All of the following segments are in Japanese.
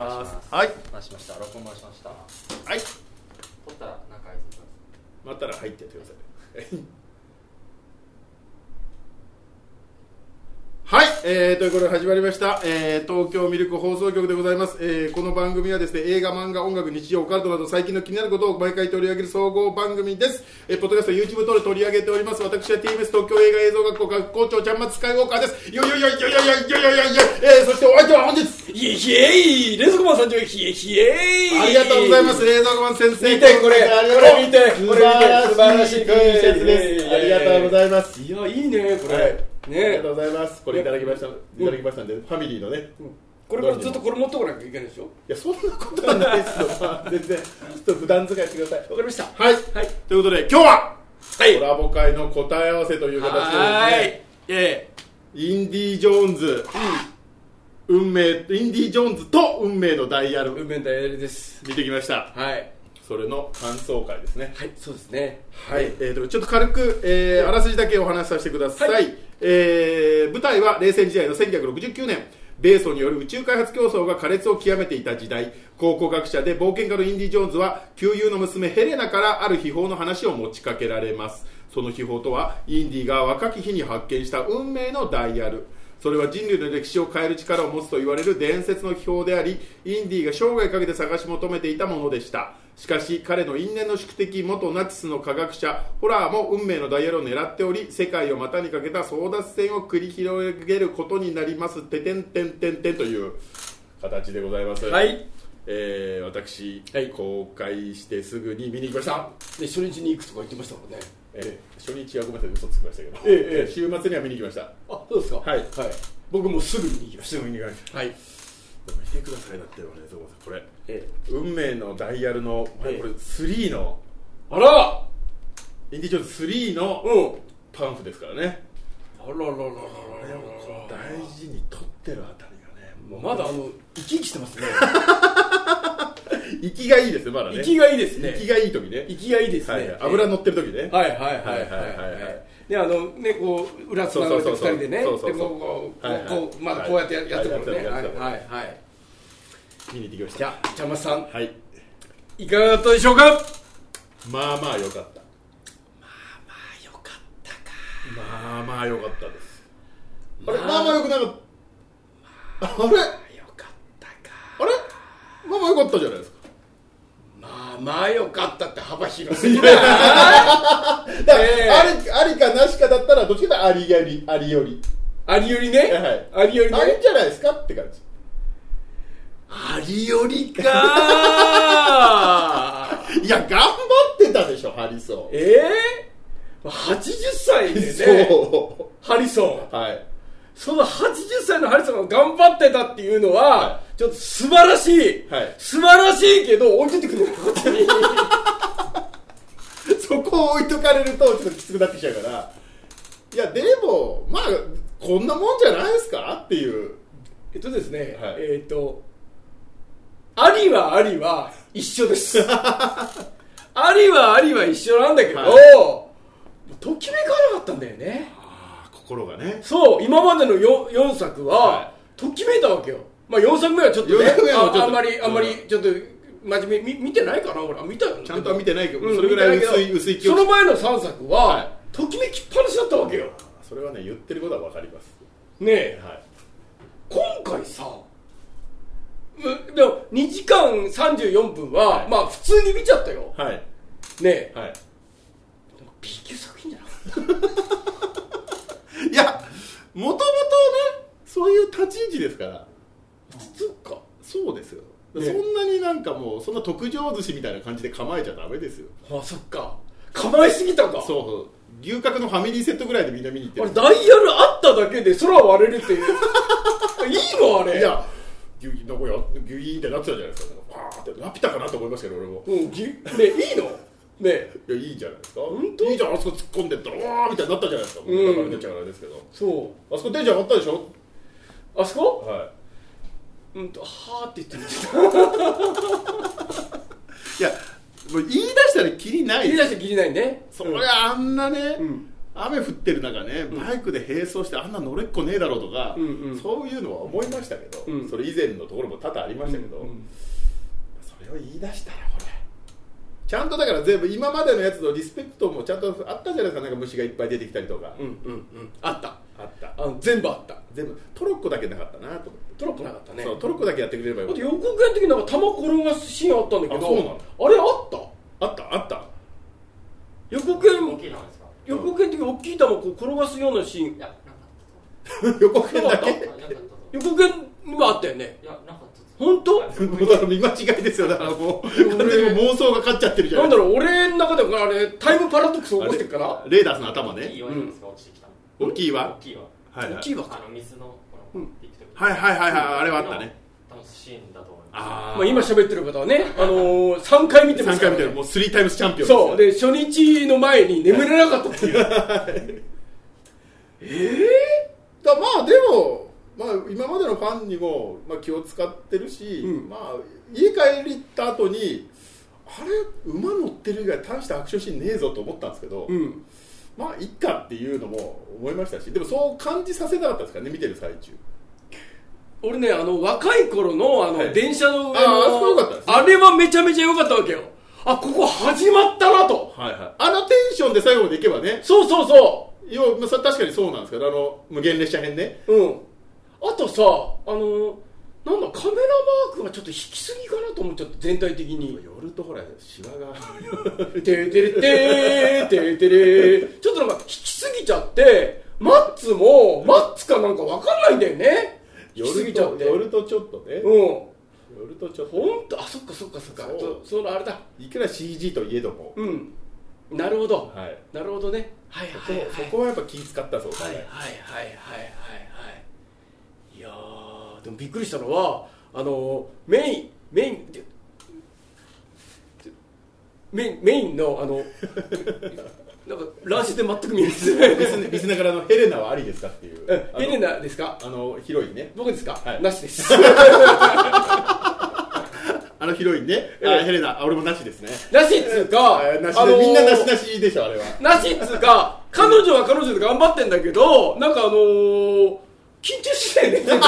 はい。回しました。録音回しました。はい。撮ったら中合図します。またら入ってやってくださいはい、えー、ということで始まりました、えー、東京ミルク放送局でございます、えー、この番組はですね映画漫画音楽日常オカルトなど最近の気になることを毎回取り上げる総合番組です、えー、ポッドキャスト YouTube 等で取り上げております。私は TBS 東京映画映像学校学校長ちゃんまつスカイウォーカーです。よいよいよいよいよいよいよいよいよえー、そしてお相手は本日ひえひえい冷蔵庫マン参上ひえひえいありがとうございます冷蔵庫マン先生見てこれありがとうこれ見てこれ見て素晴らしい T シャツですありがとうございますいやいいねこれ、はいありねがとうございます。これいただきました。いただきましたんで、ファミリーのね。これからずっとこれ持ってこなきゃいけないでしょ？いや、そんなことはないですよ。ま あ全然、ちょっと普段使いしてください。わかりました。はい。はい。ということで、今日は、はい。コラボ会の答え合わせという形でですはね、い。えインディ・ジョーンズ、運命、インディ・ジョーンズと運命のダイヤえル、運命ダイヤルです。見てきました。はい。それの感想会ですね。はい。そうですね。はい、えー、とちょっと軽く、えーあらすじだけお話しさせてください、はいえー舞台は冷戦時代の1969年。米ソによる宇宙開発競争が苛烈を極めていた時代。考古学者で冒険家のインディ・ジョーンズは旧友の娘ヘレナからある秘宝の話を持ちかけられます。その秘宝とはインディが若き日に発見した運命のダイヤル。それは人類の歴史を変える力を持つと言われる伝説の秘宝でありインディが生涯かけて探し求めていたものでした。しかし彼の因縁の宿敵元ナチスの科学者ホラーも運命のダイヤルを狙っており世界を股にかけた争奪戦を繰り広げることになります。ててんてんてんてんという形でございます。はいえー私、はい。公開してすぐに見に行きました。で初日に行くとか言ってましたもんね。えー初日はごめんなさい嘘つきましたけど、えええ。え週末には見に行きました。あそうですか。はい。僕もすぐに行きましすぐ見に行きましたた。はい見てくださいだってよねゾさこれ、ええ、運命のダイヤルの、ええ、これ3のあら！インディ・ジョーンズ3の、パンフですからね。あらららららら大事に取ってるあたりがねまだあの生き生きしてますね。生きがいいですねまだね。生きがいいですね。生きがいい時ね。生きがいいですね、はい、油乗ってる時ね。はいはい。はいはいはいはい、はい。であのねこう裏つながれて二人でね。でこうこうはいはい。こうまだこうやってややってるのね。はい。い。はい。はい。見に行ってきましじゃあ茶松さんたはい。いかがだったでしょうか？まあまあ良かった。まあよかったかまあまあ良かったです。あまあれ？まあまあ良くなかったあれよか。ったかあれまあまあ良かったじゃないですかまあよかったって幅広すぎだだからありありかなしかだったらどっちかというとありよりありよりありよりねはいありよりねありじゃないですかって感じありよりかいや頑張ってたでしょハリソンええ80歳でねそハリソンはいその80歳のハリソンが頑張ってたっていうのは、はちょっと素晴らしい、はい。素晴らしいけど置いといてくれるこっちに そこを置いとかれるとちょっときつくなってきちゃうから。いやでもまあこんなもんじゃないですかっていう。えっとですね、はい。えっとありはありは一緒です。ありはありは一緒なんだけど、はときめかなかったんだよね心がね。そう今までの 4, 4作は、はときめいたわけよ。まあ4作目はちょっとねああんまりあんまうりちょっと真面目み見てないかな俺あ見たよちゃんとは見てないけど、うんそれぐらい薄い薄いその前の3作は、はい。ときめきっぱなしだったわけよ。それはね言ってることは分かります。ねえ。はい。今回さうでも2時間34分は、はい。まあ普通に見ちゃったよ。はい。ねえ。はい。B 級作品じゃないいやもともとねそういう立ち位置ですから。そっか。そうですよ、ね。そんなになんかもうそんな特上寿司みたいな感じで構えちゃダメですよ。あそっか。構えすぎたか。そうそう。牛角のファミリーセットぐらいでみんな見に行ってる。あれダイヤルあっただけで空割れるっていう。いいのあれ。いやギュイどこやギュイーンってなってたじゃないですか。パーってラピュタかなと思いましたけど俺も。うんぎねえいいのねえいやいいんじゃないですか。本当？いいじゃんあそこ突っ込んでったらわーみたいになったじゃないですか。もううん。だから出ちゃうからあれですけど、そあそこテンション上がったでしょ？うあそこ？はうんとはーって言ってる。い いやもう言い出したらきりない。言い出してきりないね。そりゃあんなね、うん。雨降ってる中ねバイクで並走してあんな乗れっこねえだろうとか、うんうん。そういうのは思いましたけど、うん。それ以前のところも多々ありましたけど、うんうん。それを言い出したらちゃんとだから全部今までのやつのリスペクトもちゃんとあったじゃないですか。なんか虫がいっぱい出てきたりとか、うんうんうん。あった。あった。あの全部あった。全部。トロッコだけなかったなと思って、トロッコなかったね。そうトロッコだけやってくれればよかっだって予告編の時なんか玉転がすシーンあったんだけどあそうなの。あれあった？たあったあった。予告大編きいのですか？予告編の時大きい玉こう転がすようなシーン。いやなかっ予告編だけ？なかった。たとなかった。と予告編はあったよね。いやなかっ本当？はいもうだから見間違いですよだからもう。完全にもう妄想が勝っちゃってるじゃなないん。だろう俺の中ではあれタイムパラドックス起こしてるかなレーダースの頭大きいね岩大きいわ大きい岩はいはい大きいわかあの水のはいはいはいはいあれはあったね。多分シーンだと思います。あまあ、今喋ってる方はね、あのー、3回見てます3からね。回見てる。もう3タイムスチャンピオンそう。でで初日の前に眠れなかったっていう。え だからまあでも、まあ、今までのファンにも、まあ、気を使ってるし、うん。まあ、家帰った後にあれ？馬乗ってる以外大したアクションシーンねえぞと思ったんですけど、えうん。まあいっかっていうのも思いましたしでもそう感じさせなかったですかね見てる最中。俺ねあの若い頃のあの、はい。電車の上のね。あれはめちゃめちゃ良かったわけよ。あここ始まったなと。はいはい。あのテンションで最後までいけばね。そうそうそ要はまあそ確かにそうなんですけどあの無限列車編ね。ううんあとさあのなんだカメラマークがちょっと引きすぎかなと思っちゃって全体的に。夜とほらシワが。ててれてーててれーちょっとなんか引きすぎちゃってマッツもマッツかなんかわかんないんだよね。引きすぎ夜ちゃって。と夜とちょっとね、うん。夜とちょっと。本当あそっかそっかそっか。そう。そそのあれだ。いくら CG といえども、うん。なるほど。はい。なるほどね。はいそこはいはい。そこはやっぱ気使ったそうですね、はいはいはいはいはい。はいいやーでもびっくりしたのはあのメインメインでメインメインのあの なんか乱視で全く見えない。ですリスナーからのヘレナはありですかっていう。えあのエレナですか？あのヒロインね。僕ですか、はい。なしです。あのヒロインね、え。あヘレナあ俺もなしですね。なしっつうか、あなしで、あのーみんななしなしでしょあれは。なしっつうか彼女は彼女で頑張ってんだけどなんかあのー、緊張してないね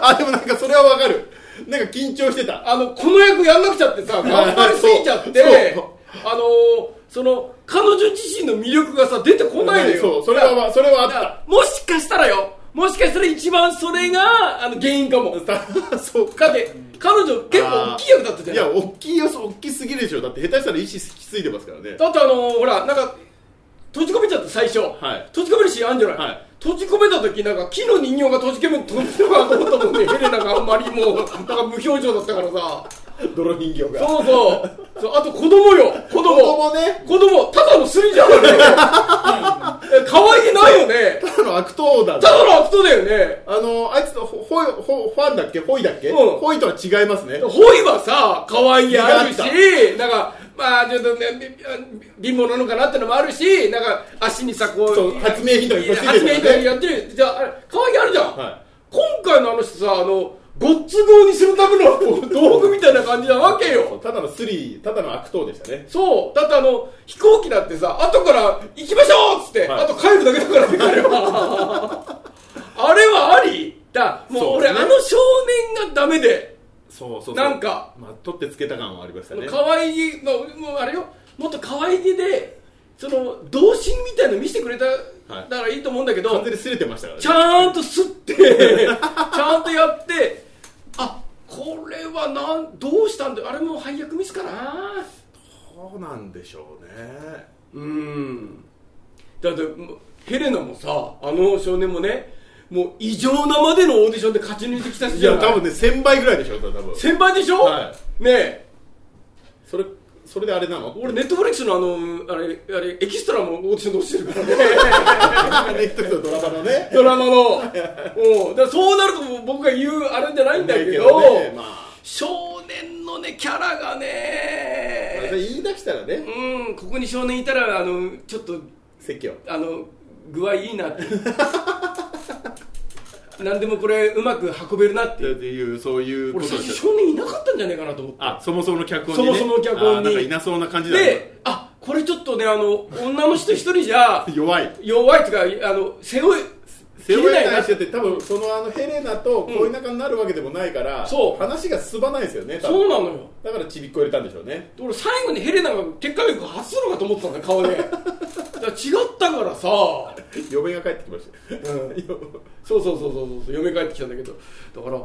あでもなんかそれはわかる。なんか緊張してた。あの、この役やんなくちゃってさ、頑張りすぎちゃってあのー、その、彼女自身の魅力がさ、出てこないのよ。そう。それはまそれはあった。もしかしたらよ、もしかしたら一番それが、あの、原因かも。さ そう。だって、彼女結構大きい役だったじゃん。い？や大きいよ大きすぎるでしょ。だって下手したら意思きついてますからね。だってあのー、ほら、なんか、閉じ込めちゃった最初。はい。閉じ込めるシーンあるんじゃない、はい閉じ込めた時なんか木の人形が閉じ込め閉じ込めたと思ったもんね。ヘレナがあんまりもうなんか無表情だったからさ。泥人形が。そうそう。そうあと子供よ。子供。子供ね。子供ただのスリじゃんあれえ可愛げないよね。ただの悪党だただの悪党だよね。あのあいつとホホイホファンだっけ？ホイだっけ、うん。ホイとは違いますね。ホイはさ可愛げあるし目なんかまあちょっとね貧乏なのかなってのもあるしなんか足にさこう発明品発明るからね品やってる。じゃあ可愛げあるじゃん、は今回のあの人さあのごっつごうにするための 道具みたいな感じなわけよ。ただのスリただの悪党でしたね。そう。だってあの飛行機だってさ後から行きましょうっつって、はい。あと帰るだけだからね彼は。あれはあり。だもうそうね。俺あの少年がダメで。そうそうなんか。まあ、取ってつけた感はありましたね。可愛いのもうあれよ。もっと可愛げでその童心みたいの見せてくれたはい。ならいいと思うんだけど、完全に擦れてましたからね。ちゃんと吸って ちゃんとやってあこれはなんどうしたんだ？あれも配役ミスかな？そうなんでしょうね。うん。だってヘレナもさあの少年もねもう異常なまでのオーディションで勝ち抜いてきた人いじゃない？や多分ね1000倍ぐらいでしょ多分。先輩でしょ、はねえ。それそれであれなの？俺ネットフリックスのあのあれあれエキストラもオーディションで落ちてるからね。ネットフリックスのドラマのね。ドラマの。うん。だからそうなると僕が言うあれじゃないんだけどねまあ。少年のねキャラがまあね言い出したらね。うん。ここに少年いたらあのちょっと説教。あの具合いいなって 何でもこれうまく運べるなって。いうそういうこ俺最初少年いなかったんじゃないかなと思って。あそもそもの脚本に、ね、そもそもの脚本にあなんかいなそうな感じだね。であこれちょっとねあの女の人一人じゃ弱い。弱いっていうかあの背負い背負えないな人って。多分そのあのヘレナと恋仲になるわけでもないから、そう。話が進まないですよねそうなのよ。だからちびっこ入れたんでしょうね。俺最後にヘレナが結果力発するのかと思ってたんだよ顔で違ったからさ。嫁が帰ってきましたよ、そうそうそうそうそう。嫁帰ってきたんだけど。だからあ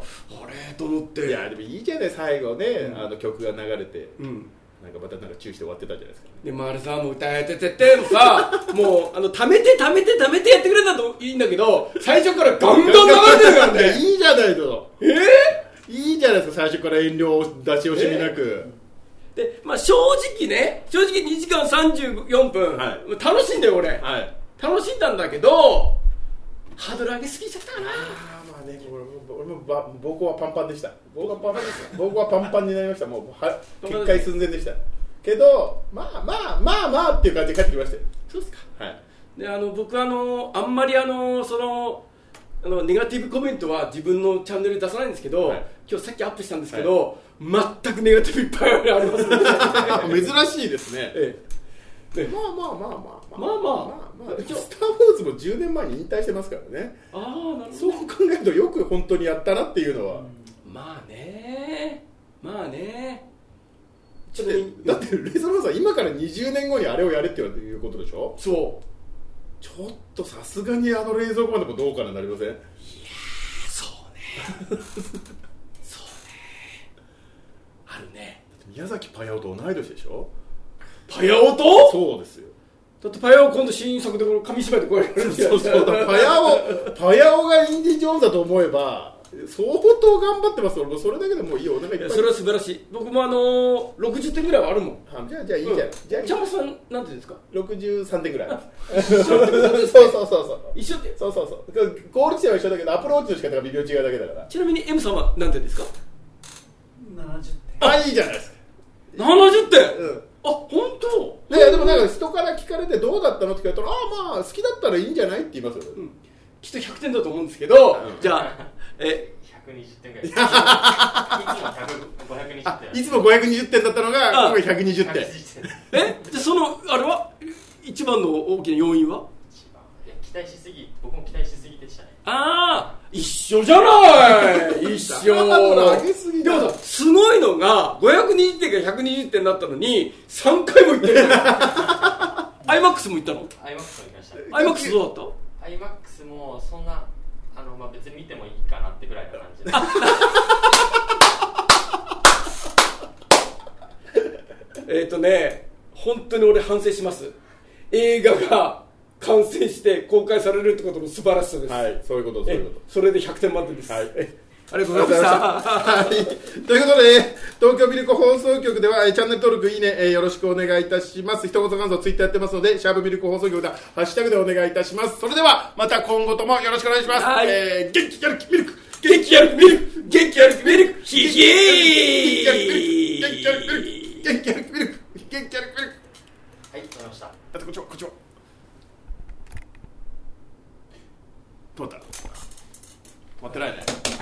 れ？と思って。いやでもいいじゃない最後ね、あの曲が流れて。うん。なんかまたなんかチューして終わってたじゃないですか。でもあれさもう歌えてててもさ もうあの貯めて貯めて貯めてやってくれたといいんだけど最初からガンガン流れてるからね。いいじゃないとえー？いいじゃないですか最初から遠慮出し惜しみなく、でまあ正直ね正直2時間34分、はい。楽しいんだよ俺。はい。楽しんだんだけどハードル上げすぎちゃったかな。あーまあね俺も膀胱はパンパンでした。膀胱はパンパンでした。膀胱はパンパンになりました。もうは決壊寸前でした。けどまあまあまあまあっていう感じで帰ってきましたよ。そうっすか。はい。であの僕あのあんまりあのそのあのネガティブコメントは自分のチャンネル出さないんですけど、はい、今日さっきアップしたんですけど、はい、全くネガティブいっぱいあります。ね珍しいですね、ええ。ね、まあまあまあまあまあ。まあまあ、まあ、まあ、スター・ウォーズも10年前に引退してますからね。ああなるほど。そう考えるとよく本当にやったなっていうのは、うん、まあね。まあね。ちょっとだってレイザー・ローさん今から20年後にあれをやれっていうことでしょ？そう。ちょっとさすがにあの冷蔵庫までもどうかななりません？うそうね。そうね。あるね。宮崎駿と同い年でしょ？パヤオとそうですよ。だってパヤオ今度新作でこれ紙芝居でこうやるんそうそうだパヤオパヤオがインディ・ジョーンズだと思えば相当頑張ってます俺もうそれだけでもういいお腹いっぱい。いやそれは素晴らしい。僕もあのー、60点ぐらいはあるもん。あじゃあじゃあいいじゃん、じゃあちゃん。まさんなんていうんですか63点ぐらいそうそうそうそう一緒ってそうそうそうゴール地点は一緒だけどアプローチの仕方が微妙違うだけだからちなみに M さんは何点ですか70あいいじゃないですか70点、うんあ本当いやでもなんか人から聞かれてどうだったのって聞かれたらああまあ好きだったらいいんじゃないって言いますよ、んきっと100点だと思うんですけど、うん。じゃあえ120点ぐらい。いつも100 520点あいつも520点だったのがあ今回120点120点えじゃあそのあれは？一番の大きな要因は？一番。いや期待しすぎ僕も期待しすぎでしたね。ああ一緒じゃない！一緒。でもさすごいのが520点が120点だったのに3回も言ってる iMAX も行ったの？iMAX も行きました。iMAX どうだっ iMAX もそんなあの、まあ、別に見てもいいかなってぐらいな感じで。た えっ、ー、とね本当に俺反省します。映画が完成して公開されるってことの素晴らしさです、はいそういうことそういえうこと。それで100点満点です、はいありがとうございました。はい。ということで、ね、東京ミルク放送局では、えーチャンネル登録、いいね、えーよろしくお願いいたします。一言感想、ツイッターやってますので、シャープミルク放送局では、ハッシュタグでお願いいたします。それでは、また今後ともよろしくお願いします。はい。えー元気やる気ミルク。元気やる気ミルク。元気やる気ミルク。ヒヒ元気やる気ミルク。元気やる気ミルク。元気やる気ミルク。元気やる気ミルク。はいわかりました。あとこっちもこっちも。止まった止まってないね